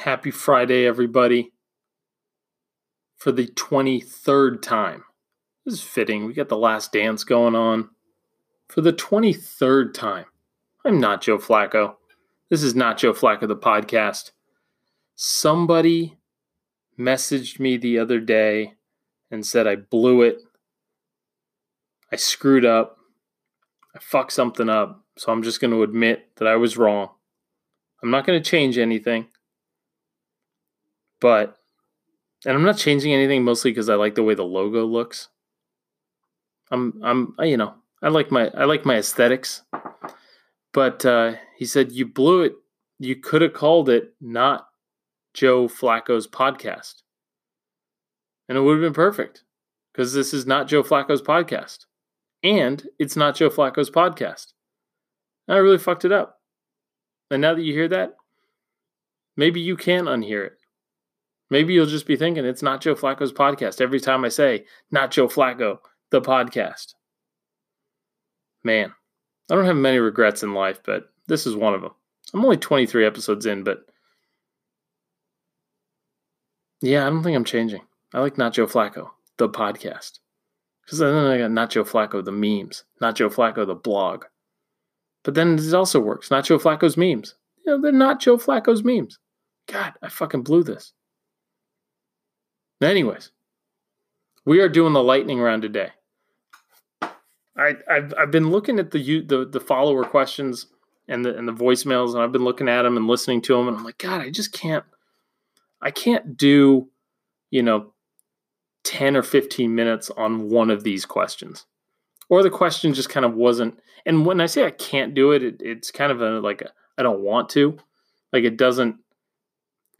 Happy Friday, everybody. For the 23rd time. This is fitting. We got the last dance going on. For the 23rd time. I'm not Joe Flacco. This is not Joe Flacco, the podcast. Somebody messaged me the other day and said I blew it. I screwed up. I fucked something up. So I'm just going to admit that I was wrong. I'm not going to change anything. But, and I'm not changing anything mostly because I like the way the logo looks. I'm, I'm, you know, I like my, I like my aesthetics. But uh, he said you blew it. You could have called it not Joe Flacco's podcast, and it would have been perfect because this is not Joe Flacco's podcast, and it's not Joe Flacco's podcast. I really fucked it up. And now that you hear that, maybe you can unhear it. Maybe you'll just be thinking it's not Joe Flacco's podcast every time I say, not Joe Flacco, the podcast. Man, I don't have many regrets in life, but this is one of them. I'm only 23 episodes in, but yeah, I don't think I'm changing. I like Joe Flacco, the podcast. Because then I got Joe Flacco, the memes. Joe Flacco, the blog. But then it also works. Joe Flacco's memes. You know, they're not Joe Flacco's memes. God, I fucking blew this. Anyways, we are doing the lightning round today. I, I've, I've been looking at the, the the follower questions and the and the voicemails, and I've been looking at them and listening to them, and I'm like, God, I just can't, I can't do, you know, ten or fifteen minutes on one of these questions, or the question just kind of wasn't. And when I say I can't do it, it it's kind of a like I don't want to, like it doesn't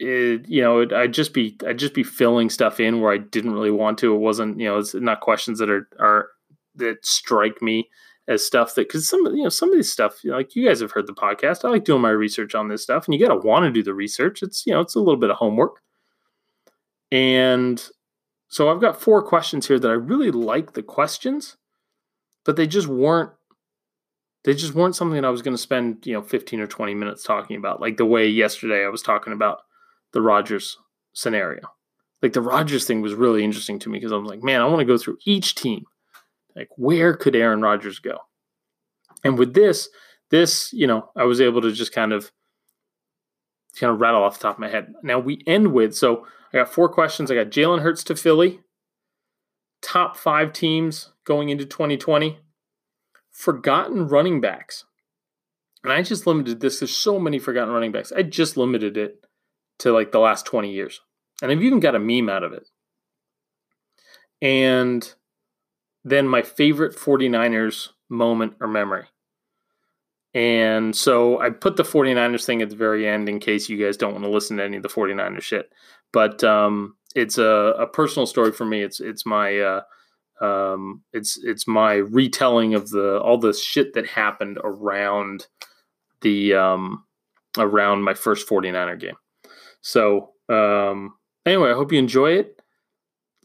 it, you know, it, I'd just be I'd just be filling stuff in where I didn't really want to. It wasn't, you know, it's not questions that are are that strike me as stuff that because some you know some of this stuff you know, like you guys have heard the podcast. I like doing my research on this stuff, and you got to want to do the research. It's you know it's a little bit of homework, and so I've got four questions here that I really like the questions, but they just weren't they just weren't something that I was going to spend you know 15 or 20 minutes talking about. Like the way yesterday I was talking about the Rodgers scenario. Like the Rodgers thing was really interesting to me because I was like, man, I want to go through each team. Like, where could Aaron Rodgers go? And with this, this, you know, I was able to just kind of kind of rattle off the top of my head. Now we end with so I got four questions. I got Jalen Hurts to Philly, top five teams going into 2020, forgotten running backs. And I just limited this. There's so many forgotten running backs. I just limited it to like the last 20 years. And I've even got a meme out of it. And then my favorite 49ers moment or memory. And so I put the 49ers thing at the very end in case you guys don't want to listen to any of the 49ers shit. But um, it's a, a, personal story for me. It's it's my uh, um, it's it's my retelling of the all the shit that happened around the um, around my first 49er game. So, um, anyway, I hope you enjoy it.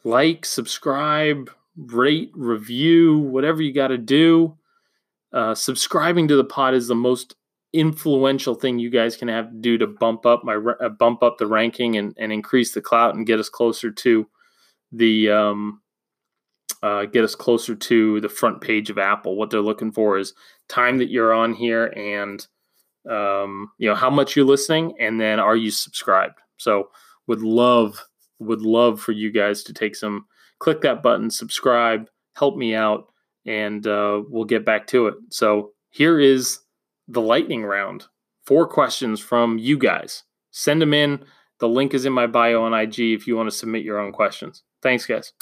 Like, subscribe, rate, review, whatever you got to do. Uh, subscribing to the pod is the most influential thing you guys can have to do to bump up my uh, bump up the ranking and, and increase the clout and get us closer to the um, uh, get us closer to the front page of Apple. What they're looking for is time that you're on here and um, you know how much you're listening, and then are you subscribed? So would love would love for you guys to take some click that button, subscribe, help me out, and uh, we'll get back to it. So here is the lightning round. Four questions from you guys. Send them in. The link is in my bio on IG if you want to submit your own questions. Thanks, guys.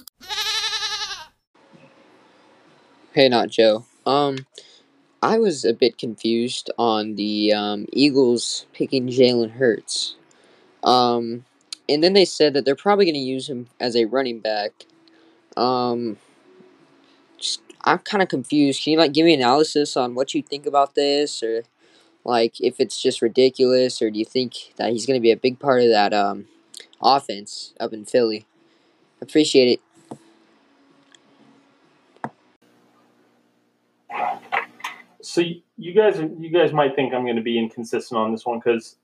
Hey, not Joe. Um, I was a bit confused on the um, Eagles picking Jalen Hurts. Um, and then they said that they're probably going to use him as a running back. Um, just, I'm kind of confused. Can you like give me analysis on what you think about this, or like if it's just ridiculous, or do you think that he's going to be a big part of that um, offense up in Philly? Appreciate it. So you guys, you guys might think I'm going to be inconsistent on this one because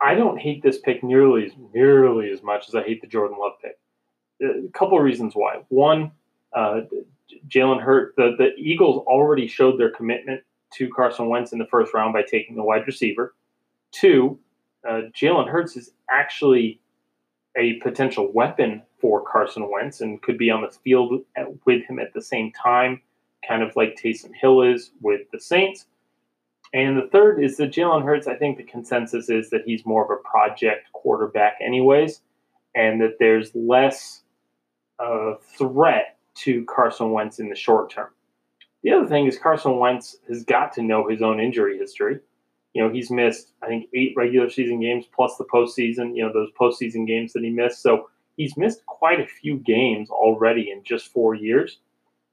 I don't hate this pick nearly as nearly as much as I hate the Jordan Love pick. A couple of reasons why. One, uh, Jalen Hurt, the the Eagles already showed their commitment to Carson Wentz in the first round by taking the wide receiver. Two, uh, Jalen Hurts is actually a potential weapon for Carson Wentz and could be on the field with him at the same time, kind of like Taysom Hill is with the Saints. And the third is that Jalen Hurts, I think the consensus is that he's more of a project quarterback, anyways, and that there's less uh, threat to Carson Wentz in the short term. The other thing is Carson Wentz has got to know his own injury history. You know, he's missed, I think, eight regular season games plus the postseason, you know, those postseason games that he missed. So he's missed quite a few games already in just four years.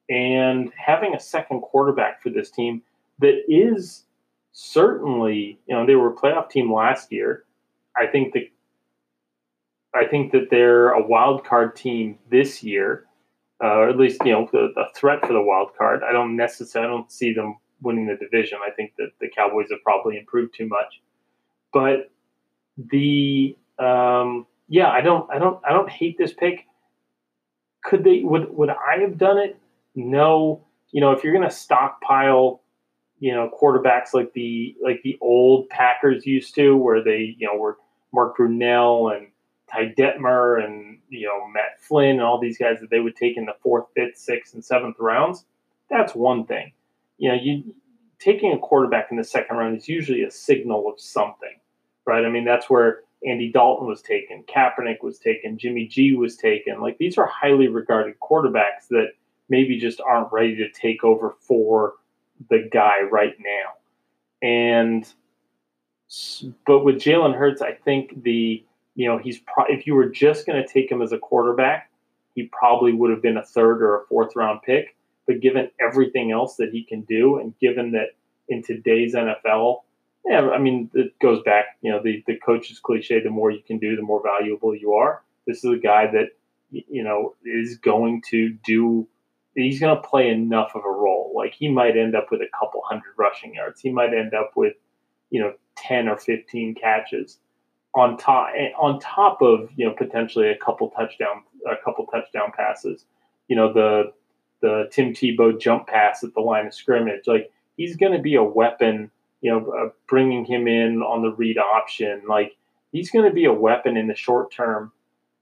And having a second quarterback for this team that is certainly, you know, they were a playoff team last year. I think that I think that they're a wild card team this year, uh, or at least you know the, the threat for the wild card. I don't necessarily I don't see them winning the division. I think that the Cowboys have probably improved too much, but the um, yeah, I don't I don't I don't hate this pick. Could they would would I have done it? No. You know, if you're going to stockpile you know quarterbacks like the like the old Packers used to, where they you know were Mark Brunell and Ty Detmer and you know Matt Flynn and all these guys that they would take in the fourth, fifth, sixth, and seventh rounds. That's one thing. You know, you taking a quarterback in the second round is usually a signal of something, right? I mean, that's where Andy Dalton was taken, Kaepernick was taken, Jimmy G was taken. Like these are highly regarded quarterbacks that maybe just aren't ready to take over for the guy right now. And but with Jalen Hurts, I think the you know he's pro- if you were just going to take him as a quarterback, he probably would have been a third or a fourth round pick. But given everything else that he can do, and given that in today's NFL, yeah, I mean it goes back. You know the the coach's cliche: the more you can do, the more valuable you are. This is a guy that you know is going to do he's going to play enough of a role. Like he might end up with a couple hundred rushing yards. He might end up with, you know, 10 or 15 catches on top on top of, you know, potentially a couple touchdown a couple touchdown passes. You know, the the Tim Tebow jump pass at the line of scrimmage. Like he's going to be a weapon, you know, uh, bringing him in on the read option. Like he's going to be a weapon in the short term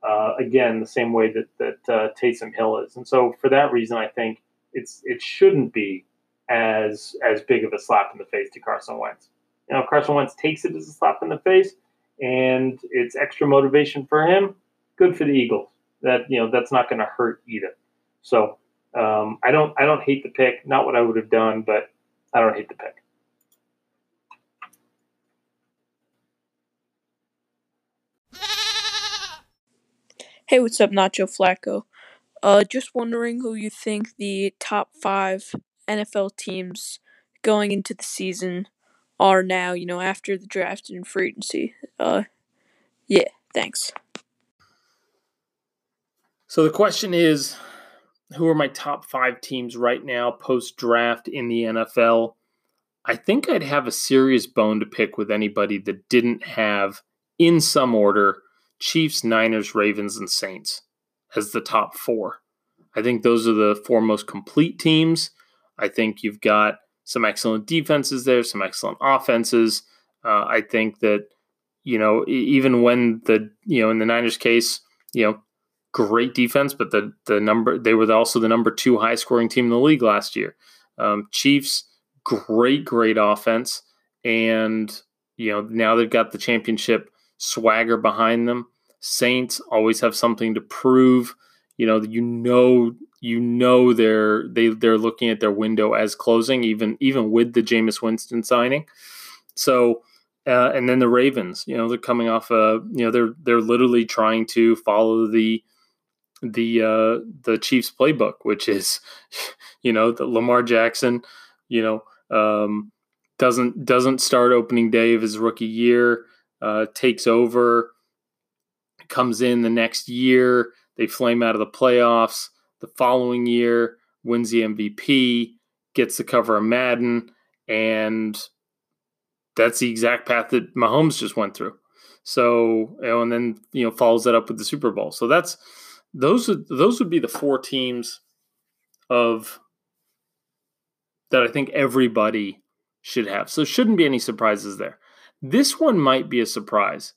uh, again, the same way that that uh, Taysom Hill is, and so for that reason, I think it's it shouldn't be as as big of a slap in the face to Carson Wentz. You know, Carson Wentz takes it as a slap in the face, and it's extra motivation for him. Good for the Eagles. That you know that's not going to hurt either. So um, I don't I don't hate the pick. Not what I would have done, but I don't hate the pick. Hey, what's up, Nacho Flacco? Uh, just wondering who you think the top five NFL teams going into the season are now, you know, after the draft and free agency. Uh, yeah, thanks. So the question is who are my top five teams right now post draft in the NFL? I think I'd have a serious bone to pick with anybody that didn't have, in some order, Chiefs, Niners, Ravens, and Saints as the top four. I think those are the four most complete teams. I think you've got some excellent defenses there, some excellent offenses. Uh, I think that you know even when the you know in the Niners case, you know great defense, but the the number they were also the number two high scoring team in the league last year. Um, Chiefs, great great offense, and you know now they've got the championship swagger behind them. Saints always have something to prove. You know, you know you know they're they they're looking at their window as closing, even even with the Jameis Winston signing. So uh, and then the Ravens, you know, they're coming off a, you know, they're they're literally trying to follow the the uh, the Chiefs playbook, which is, you know, the Lamar Jackson, you know, um, doesn't doesn't start opening day of his rookie year, uh, takes over, comes in the next year, they flame out of the playoffs. The following year, wins the MVP, gets the cover of Madden, and that's the exact path that Mahomes just went through. So, you know, and then you know follows that up with the Super Bowl. So that's those would those would be the four teams of that I think everybody should have. So shouldn't be any surprises there. This one might be a surprise.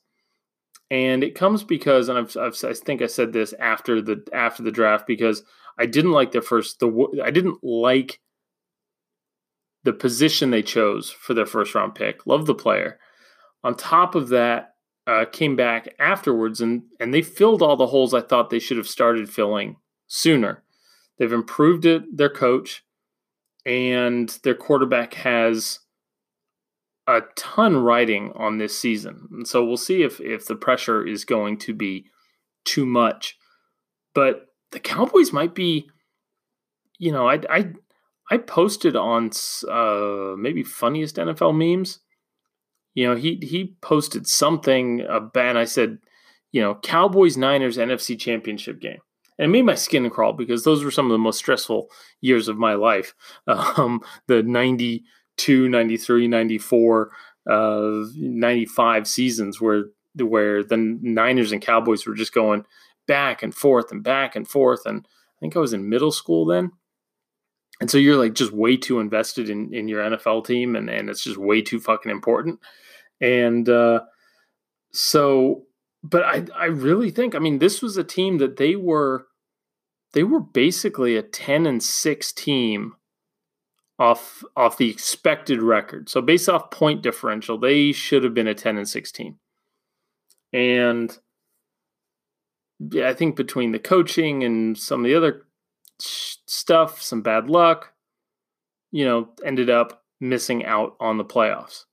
And it comes because, and I've, I've, i think I said this after the after the draft because I didn't like their first the I didn't like the position they chose for their first round pick. Love the player. On top of that, uh, came back afterwards and and they filled all the holes I thought they should have started filling sooner. They've improved it, their coach, and their quarterback has a ton riding on this season. And so we'll see if if the pressure is going to be too much. But the Cowboys might be, you know, I I I posted on uh, maybe funniest NFL memes. You know, he he posted something about, and I said, you know, Cowboys Niners NFC Championship game. And it made my skin crawl because those were some of the most stressful years of my life. Um, the 92, 93, 94, uh, 95 seasons where where the Niners and Cowboys were just going back and forth and back and forth. And I think I was in middle school then and so you're like just way too invested in in your NFL team and and it's just way too fucking important and uh so but I I really think I mean this was a team that they were they were basically a 10 and 6 team off off the expected record. So based off point differential, they should have been a 10 and 16. And I think between the coaching and some of the other stuff, some bad luck, you know, ended up missing out on the playoffs.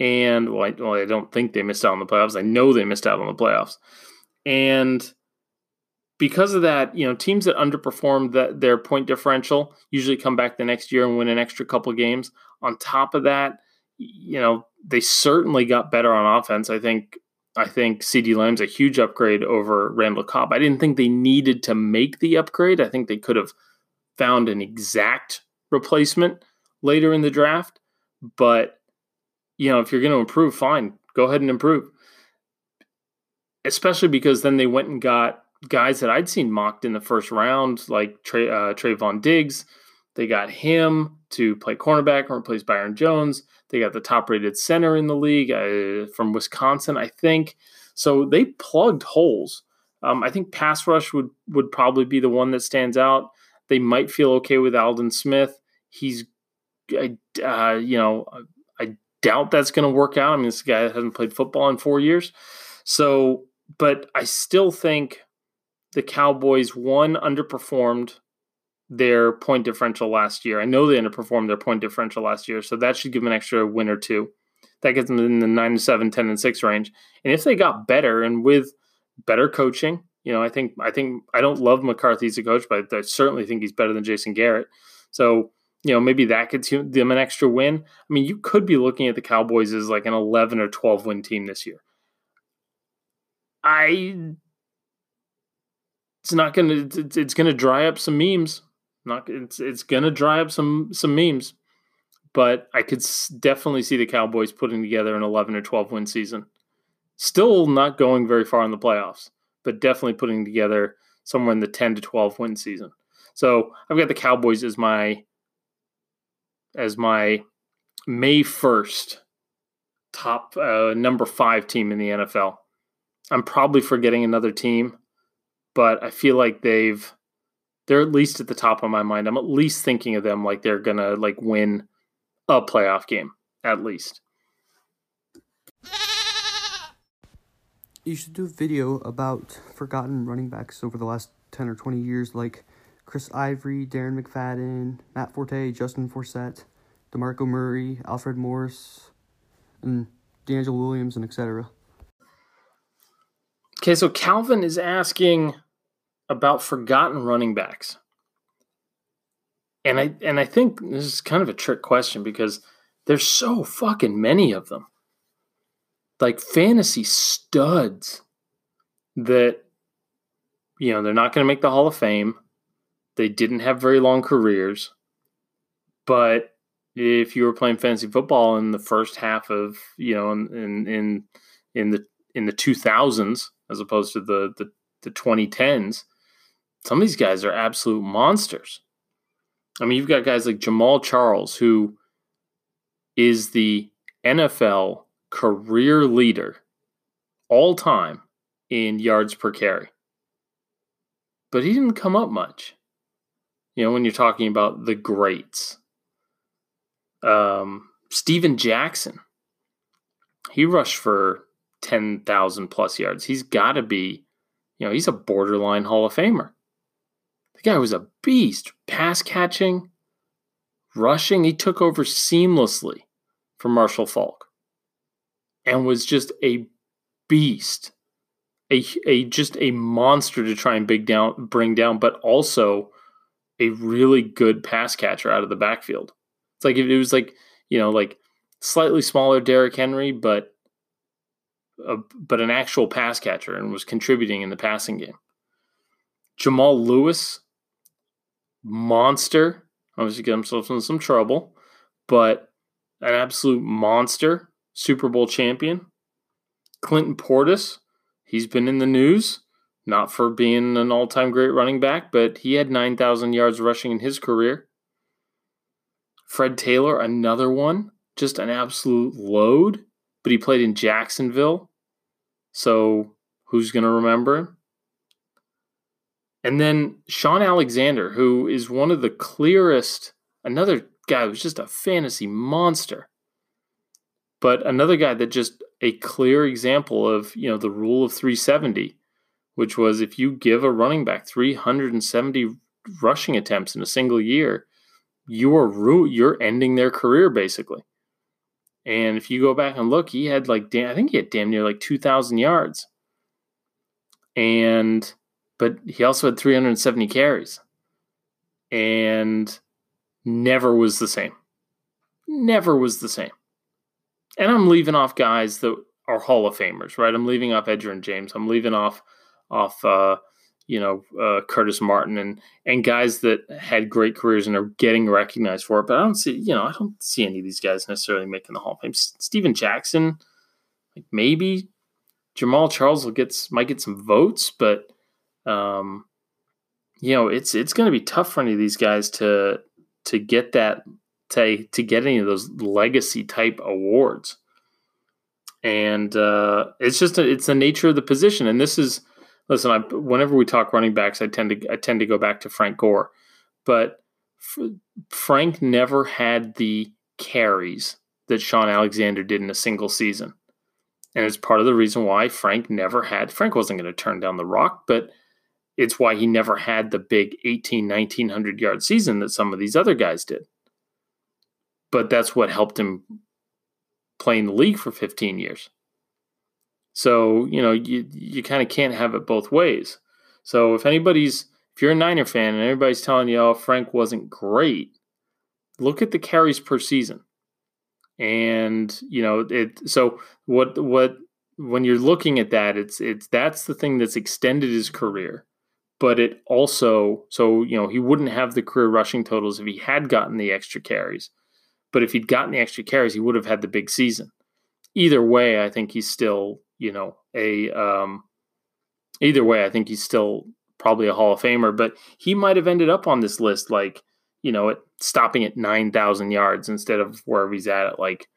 And well I, well, I don't think they missed out on the playoffs. I know they missed out on the playoffs. And because of that, you know, teams that underperform that their point differential usually come back the next year and win an extra couple games. On top of that, you know, they certainly got better on offense. I think I think CeeDee Lamb's a huge upgrade over Randall Cobb. I didn't think they needed to make the upgrade. I think they could have found an exact replacement later in the draft. But, you know, if you're going to improve, fine, go ahead and improve. Especially because then they went and got guys that I'd seen mocked in the first round, like Trey, uh, Trevon Diggs. They got him to play cornerback and replace Byron Jones. They got the top rated center in the league uh, from Wisconsin, I think. So they plugged holes. Um, I think pass rush would, would probably be the one that stands out. They might feel okay with Aldon Smith. He's, uh, you know, I doubt that's going to work out. I mean, this guy hasn't played football in four years. So, but I still think the Cowboys, one, underperformed their point differential last year. I know they underperformed their point differential last year, so that should give them an extra win or two. That gets them in the 9 to 7, 10 and 6 range. And if they got better and with better coaching, you know, I think I think I don't love McCarthy as a coach, but I certainly think he's better than Jason Garrett. So, you know, maybe that gets them an extra win. I mean, you could be looking at the Cowboys as like an 11 or 12 win team this year. I it's not to it's going to dry up some memes not it's it's gonna dry up some some memes, but I could definitely see the Cowboys putting together an 11 or 12 win season. Still not going very far in the playoffs, but definitely putting together somewhere in the 10 to 12 win season. So I've got the Cowboys as my as my May 1st top uh, number five team in the NFL. I'm probably forgetting another team, but I feel like they've they're at least at the top of my mind. I'm at least thinking of them like they're gonna like win a playoff game at least. You should do a video about forgotten running backs over the last 10 or 20 years, like Chris Ivory, Darren McFadden, Matt Forte, Justin Forsett, DeMarco Murray, Alfred Morris, and DeAngelo Williams, and etc. Okay, so Calvin is asking about forgotten running backs. And I and I think this is kind of a trick question because there's so fucking many of them. Like fantasy studs that you know, they're not going to make the Hall of Fame. They didn't have very long careers. But if you were playing fantasy football in the first half of, you know, in in in, in the in the 2000s as opposed to the the, the 2010s, some of these guys are absolute monsters. I mean, you've got guys like Jamaal Charles who is the NFL career leader all time in yards per carry. But he didn't come up much. You know, when you're talking about the greats. Um, Steven Jackson, he rushed for 10,000 plus yards. He's got to be, you know, he's a borderline Hall of Famer. Guy was a beast, pass catching, rushing. He took over seamlessly from Marshall Faulk and was just a beast. A, a just a monster to try and big down bring down, but also a really good pass catcher out of the backfield. It's like it was like, you know, like slightly smaller Derrick Henry, but a, but an actual pass catcher and was contributing in the passing game. Jamal Lewis, monster. Obviously, get himself in some trouble, but an absolute monster. Super Bowl champion. Clinton Portis, he's been in the news, not for being an all time great running back, but he had 9,000 yards rushing in his career. Fred Taylor, another one, just an absolute load, but he played in Jacksonville. So who's going to remember him? And then Shaun Alexander, who is one of the clearest, another guy who's just a fantasy monster. But another guy that just a clear example of, you know, the rule of 370, which was if you give a running back 370 rushing attempts in a single year, you are you're ending their career basically. And if you go back and look, he had like I think he had damn near like 2,000 yards. And but he also had 370 carries. And never was the same. Never was the same. And I'm leaving off guys that are Hall of Famers, right? I'm leaving off Edgerrin James. I'm leaving off off uh, you know uh, Curtis Martin and and guys that had great careers and are getting recognized for it. But I don't see you know I don't see any of these guys necessarily making the Hall of Fame. Steven Jackson, like maybe Jamaal Charles will get might get some votes, but um, you know it's it's going to be tough for any of these guys to to get that to to get any of those legacy type awards. And uh, it's just a, it's the nature of the position, and this is listen, I, whenever we talk running backs, I tend to I tend to go back to Frank Gore, but F- Frank never had the carries that Shaun Alexander did in a single season, and it's part of the reason why Frank never had. Frank wasn't going to turn down the rock, but it's why he never had the big 18 1900 yard season that some of these other guys did but that's what helped him play in the league for 15 years so, you know, you you kind of can't have it both ways. So if anybody's if you're a Niner fan and everybody's telling you, oh, Frank wasn't great, look at the carries per season. And, you know, it so what what when you're looking at that, it's it's that's the thing that's extended his career. But it also so, you know, he wouldn't have the career rushing totals if he had gotten the extra carries. But if he'd gotten the extra carries, he would have had the big season. Either way, I think he's still you know, a um, either way, I think he's still probably a Hall of Famer, but he might have ended up on this list like, you know, at stopping at 9,000 yards instead of wherever he's at at like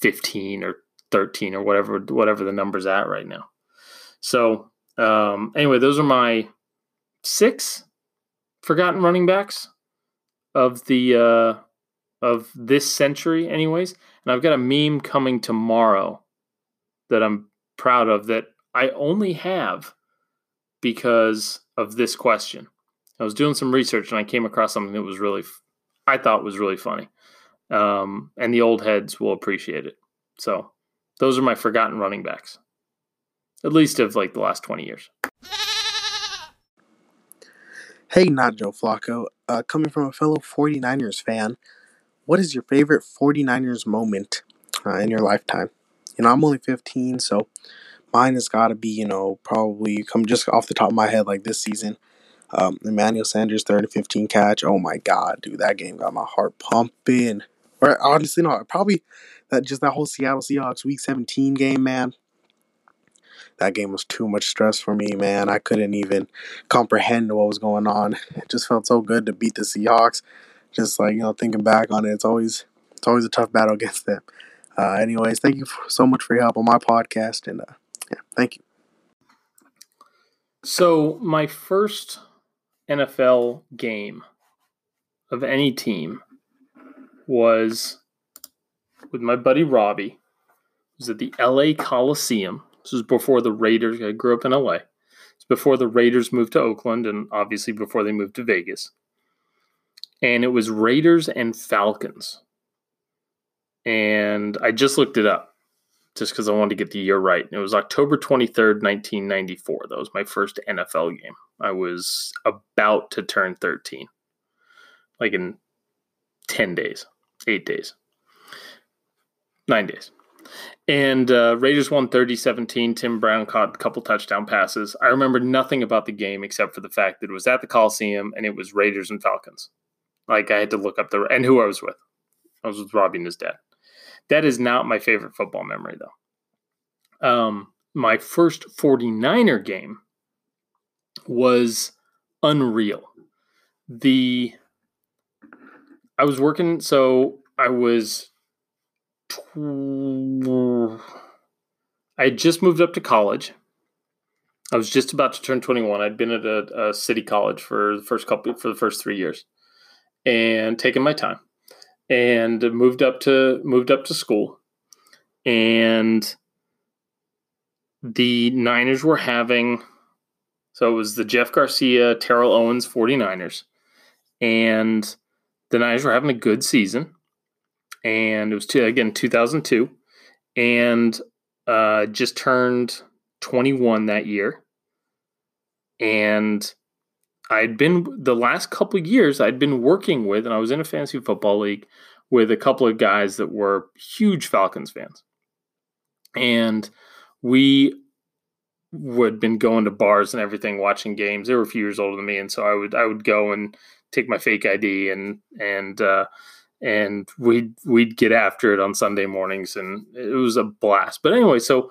15 or 13 or whatever whatever the number's at right now. So, um, anyway, those are my six forgotten running backs of the uh, of this century anyways. And I've got a meme coming tomorrow that I'm proud of that I only have because of this question. I was doing some research and I came across something that was really, I thought was really funny. Um, and the old heads will appreciate it. So those are my forgotten running backs, at least of like the last 20 years. Hey, not Joe Flacco. Uh, coming from a fellow 49ers fan, what is your favorite 49ers moment uh, in your lifetime? You know, I'm only 15, so mine has got to be, you know, probably come just off the top of my head like this season. Um, Emmanuel Sanders, third and 15 catch. Oh my God, dude, that game got my heart pumping. Or honestly, no, probably that just that whole Seattle Seahawks Week 17 game, man that game was too much stress for me, man. I couldn't even comprehend what was going on. It just felt so good to beat the Seahawks. Just like you know, thinking back on it, it's always it's always a tough battle against them. Uh, anyways, thank you so much for your help on my podcast, and uh, yeah, thank you. So my first NFL game of any team was with my buddy Robbie. It was at the LA Coliseum this was before the Raiders. I grew up in LA. It's before the Raiders moved to Oakland, and obviously before they moved to Vegas. And it was Raiders and Falcons. And I just looked it up just because I wanted to get the year right. It was October 23rd, 1994. That was my first NFL game. I was about to turn 13, like in 10 days, eight days, nine days. And uh, Raiders won 30 17. Tim Brown caught a couple touchdown passes. I remember nothing about the game except for the fact that it was at the Coliseum and it was Raiders and Falcons. Like I had to look up the and who I was with. I was with Robbie and his dad. That is not my favorite football memory though. Um, my first 49er game was unreal. The I was working so I was I had just moved up to college. I was just about to turn 21. I'd been at a, a, city college for the first couple for the first three years, and taken my time, and moved up to moved up to school, and the Niners were having. So it was the Jeff Garcia, Terrell Owens 49ers, and the Niners were having a good season and it was two, again 2002, and uh, just turned 21 that year, and I'd been the last couple years I'd been working with, and I was in a fantasy football league with a couple of guys that were huge Falcons fans, and we would been going to bars and everything, watching games. They were a few years older than me, and so I would I would go and take my fake ID and and uh, and we'd we'd get after it on Sunday mornings, and it was a blast. But anyway, so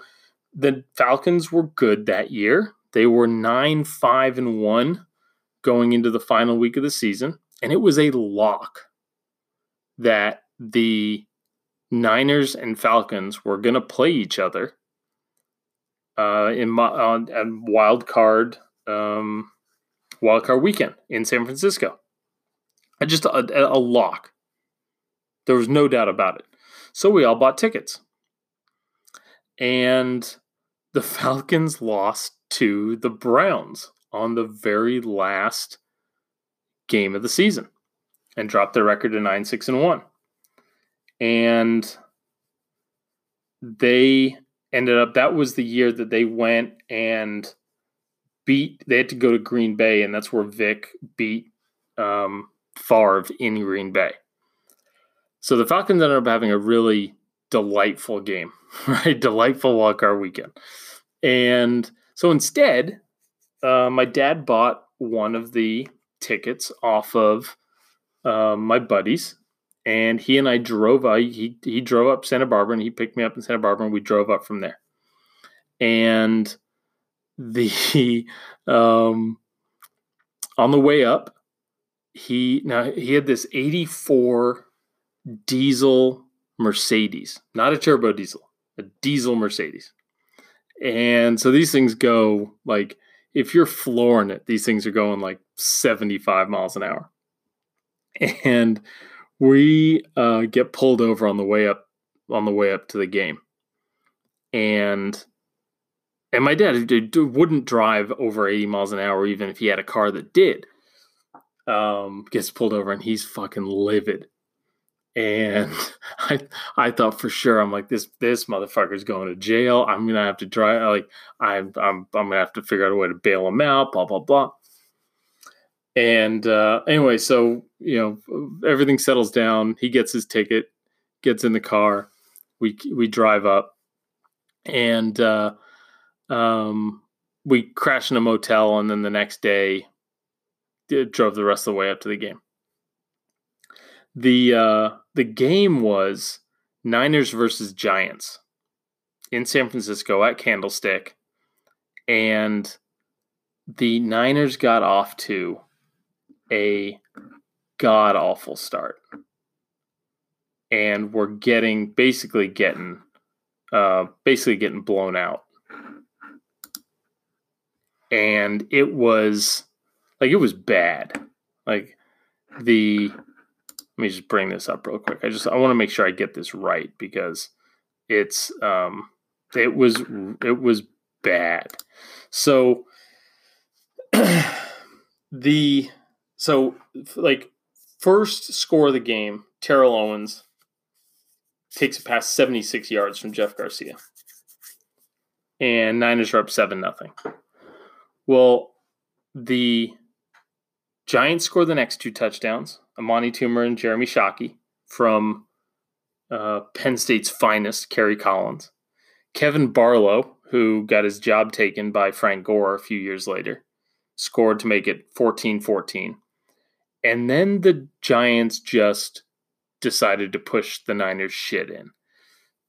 the Falcons were good that year. They were nine five and one going into the final week of the season, and it was a lock that the Niners and Falcons were going to play each other uh, in my, on, on wild card um, wild card weekend in San Francisco. I just a, a lock. There was no doubt about it. So we all bought tickets. And the Falcons lost to the Browns on the very last game of the season and dropped their record to 9 6 and 1. And they ended up, that was the year that they went and beat, they had to go to Green Bay, and that's where Vick beat um, Favre in Green Bay. So the Falcons ended up having a really delightful game, right? Delightful wildcard weekend. And so instead, uh, my dad bought one of the tickets off of uh, my buddies, and he and I drove. I he he drove up Santa Barbara, and he picked me up in Santa Barbara, and we drove up from there. And the um, on the way up, he now he had this eighty four diesel Mercedes, not a turbo diesel, a diesel Mercedes. And so these things go like, if you're flooring it, these things are going like 75 miles an hour. And we uh, get pulled over on the way up on the way up to the game. And and my dad wouldn't drive over 80 miles an hour even if he had a car that did. um, gets pulled over and he's fucking livid. And I I thought for sure I'm like this this motherfucker's going to jail. I'm gonna have to drive like I'm I'm I'm gonna have to figure out a way to bail him out. Blah blah blah. And uh, anyway, so you know everything settles down. He gets his ticket, gets in the car. We we drive up, and uh, um, we crash in a motel. And then the next day, drove the rest of the way up to the game. The uh, the game was Niners versus Giants in San Francisco at Candlestick, and the Niners got off to a god awful start, and we're getting basically getting uh, basically getting blown out, and it was like it was bad, like the let me just bring this up real quick. I just I want to make sure I get this right because it's um it was it was bad. So the so like first score of the game, Terrell Owens takes a pass 76 yards from Jeff Garcia. And Niners are up 7 nothing. Well, the Giants score the next two touchdowns. Amani Toomer and Jeremy Shockey from uh, Penn State's finest, Kerry Collins. Kevan Barlow, who got his job taken by Frank Gore a few years later, scored to make it 14 14. And then the Giants just decided to push the Niners shit in.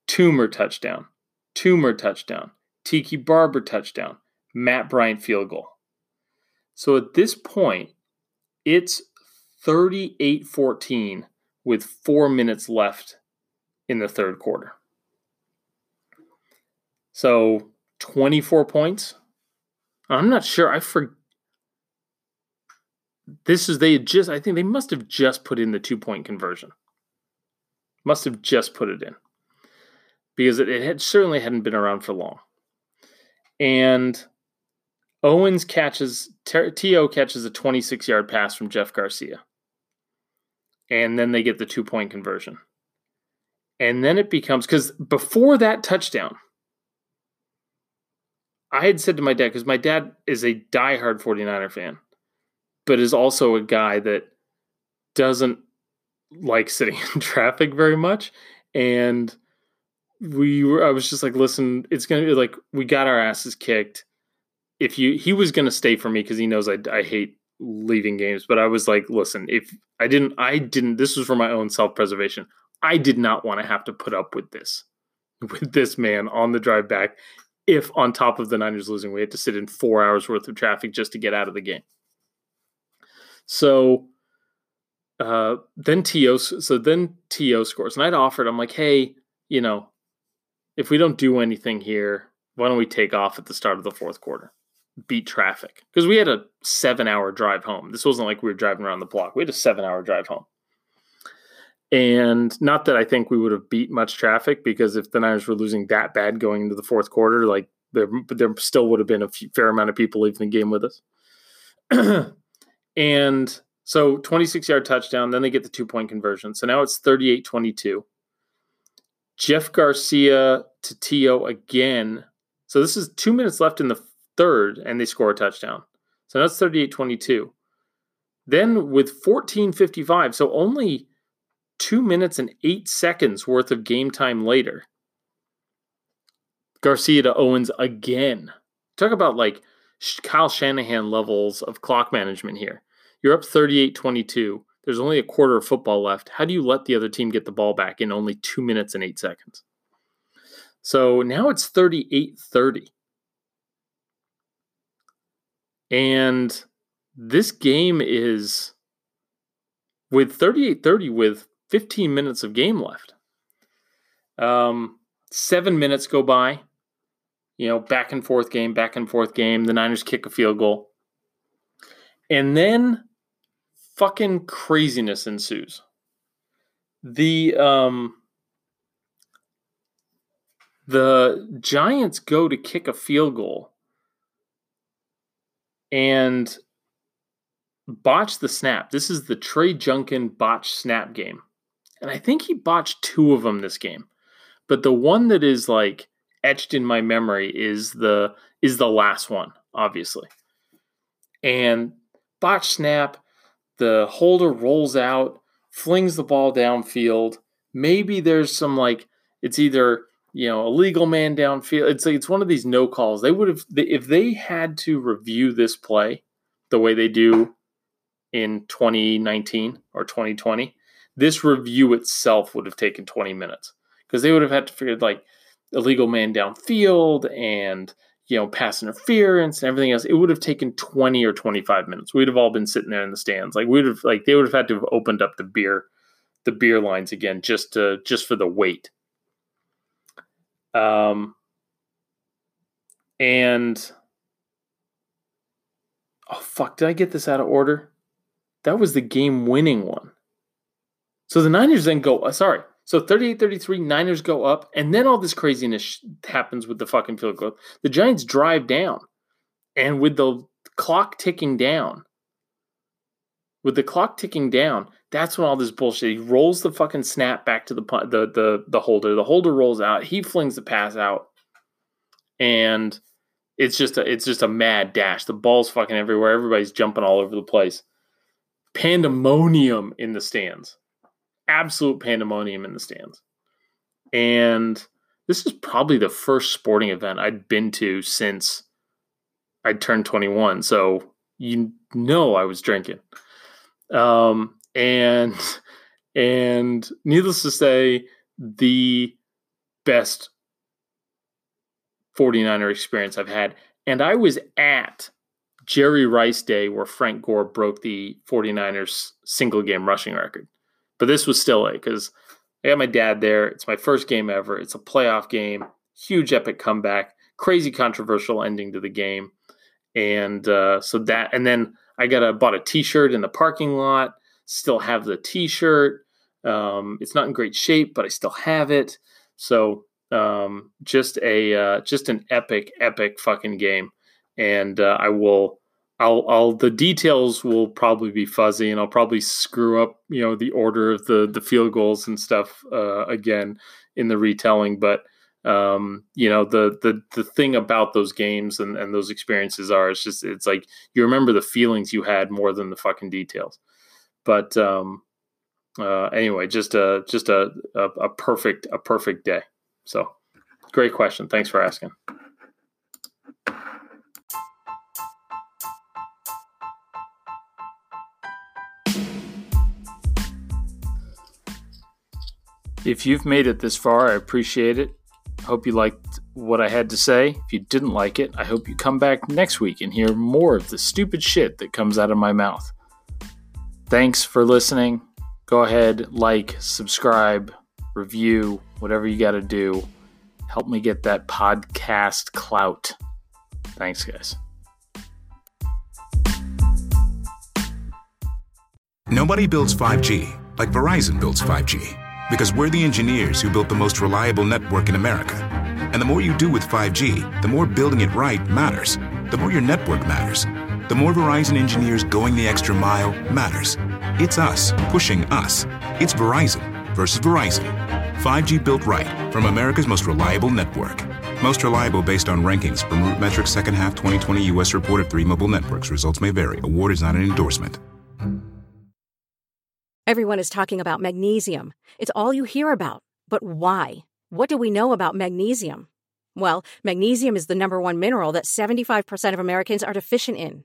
Toomer touchdown, Toomer touchdown, Tiki Barber touchdown, Matt Bryant field goal. So at this point, it's 38 14 with four minutes left in the third quarter. So 24 points. I'm not sure. I for this is they just I think they must have just put in the two point conversion. Must have just put it in because it, it had certainly hadn't been around for long. And Owens catches, T.O. catches a 26 yard pass from Jeff Garcia. And then they get the two point conversion. And then it becomes, because before that touchdown, I had said to my dad, because my dad is a diehard 49er fan, but is also a guy that doesn't like sitting in traffic very much. And we were, I was just like, listen, it's going to be like, we got our asses kicked if you he was going to stay for me because he knows I, I hate leaving games but i was like listen if i didn't i didn't this was for my own self-preservation. I did not want to have to put up with this with this man on the drive back if on top of the niners losing we had to sit in four hours worth of traffic just to get out of the game. So uh then to so then to scores and i'd offered i'm like hey you know if we don't do anything here why don't we take off at the start of the fourth quarter beat traffic because we had a seven hour drive home. This wasn't like we were driving around the block. We had a seven hour drive home. And not that I think we would have beat much traffic because if the Niners were losing that bad going into the fourth quarter, like there, there still would have been a few, fair amount of people leaving the game with us. and so 26 yard touchdown, then they get the two point conversion. So now it's 38 22. Jeff Garcia to T.O. again. So this is two minutes left in the third and they score a touchdown. So that's 38 22. Then with 14.55, so only two minutes and eight seconds worth of game time later, Garcia to Owens again. Talk about like Kyle Shanahan levels of clock management here. You're up 38 22. There's only a quarter of football left. How do you let the other team get the ball back in only two minutes and eight seconds? So now it's 38 30. And this game is with 38 30 with 15 minutes of game left. Um, seven minutes go by. You know, back and forth game, back and forth game. The Niners kick a field goal. And then fucking craziness ensues. The um the Giants go to kick a field goal and botched the snap. This is the Trey Junkin botch snap game. And I think he botched two of them this game. But the one that is like etched in my memory is the is the last one, obviously. And botch snap, the holder rolls out, flings the ball downfield. Maybe there's some like it's either you know illegal man downfield. It's it's one of these no calls. They would have if they had to review this play the way they do in 2019 or 2020. This review itself would have taken 20 minutes because they would have had to figure like illegal man downfield and you know pass interference and everything else. It would have taken 20 or 25 minutes. We'd have all been sitting there in the stands. Like we'd have like they would have had to have opened up the beer the beer lines again just to just for the wait. Um and oh fuck, did I get this out of order? That was the game winning one. So the Niners then go, uh, sorry. So 38 33, Niners go up, and then all this craziness happens with the fucking field goal. The Giants drive down, and with the clock ticking down, with the clock ticking down, that's when all this bullshit. He rolls the fucking snap back to the the the the holder. The holder rolls out. He flings the pass out, and it's just a it's just a mad dash. The ball's fucking everywhere. Everybody's jumping all over the place pandemonium in the stands. Absolute pandemonium in the stands. And this is probably the first sporting event I'd been to since I turned 21. So you know I was drinking. Um, and and needless to say, the best 49er experience I've had. And I was at Jerry Rice Day where Frank Gore broke the 49ers single game rushing record. But this was still a because I got my dad there. It's my first game ever. It's a playoff game, huge epic comeback, crazy controversial ending to the game. And uh, so that, and then I got a bought a T-shirt in the parking lot. Still have the T-shirt. Um, it's not in great shape, but I still have it. So um, just a uh, just an epic, epic fucking game and uh, I will. I'll, I'll, the details will probably be fuzzy and I'll probably screw up, you know, the order of the, the field goals and stuff, uh, again in the retelling. But, um, you know, the, the, the thing about those games and, and those experiences are, it's just, it's like, you remember the feelings you had more than the fucking details. But, um, uh, anyway, just a, just a, a, a perfect, a perfect day. So great question. Thanks for asking. If you've made it this far, I appreciate it. Hope you liked what I had to say. If you didn't like it, I hope you come back next week and hear more of the stupid shit that comes out of my mouth. Thanks for listening. Go ahead, like, subscribe, review, whatever you got to do. Help me get that podcast clout. Thanks, guys. Nobody builds 5G like Verizon builds 5G because we're the engineers who built the most reliable network in America. And the more you do with 5G, the more building it right matters. The more your network matters. The more Verizon engineers going the extra mile matters. It's us pushing us. It's Verizon versus Verizon. 5G built right from America's most reliable network. Most reliable based on rankings from RootMetrics second half 2020 U.S. report of three mobile networks. Results may vary. Award is not an endorsement. Everyone is talking about magnesium. It's all you hear about. But why? What do we know about magnesium? Well, magnesium is the number one mineral that 75% of Americans are deficient in.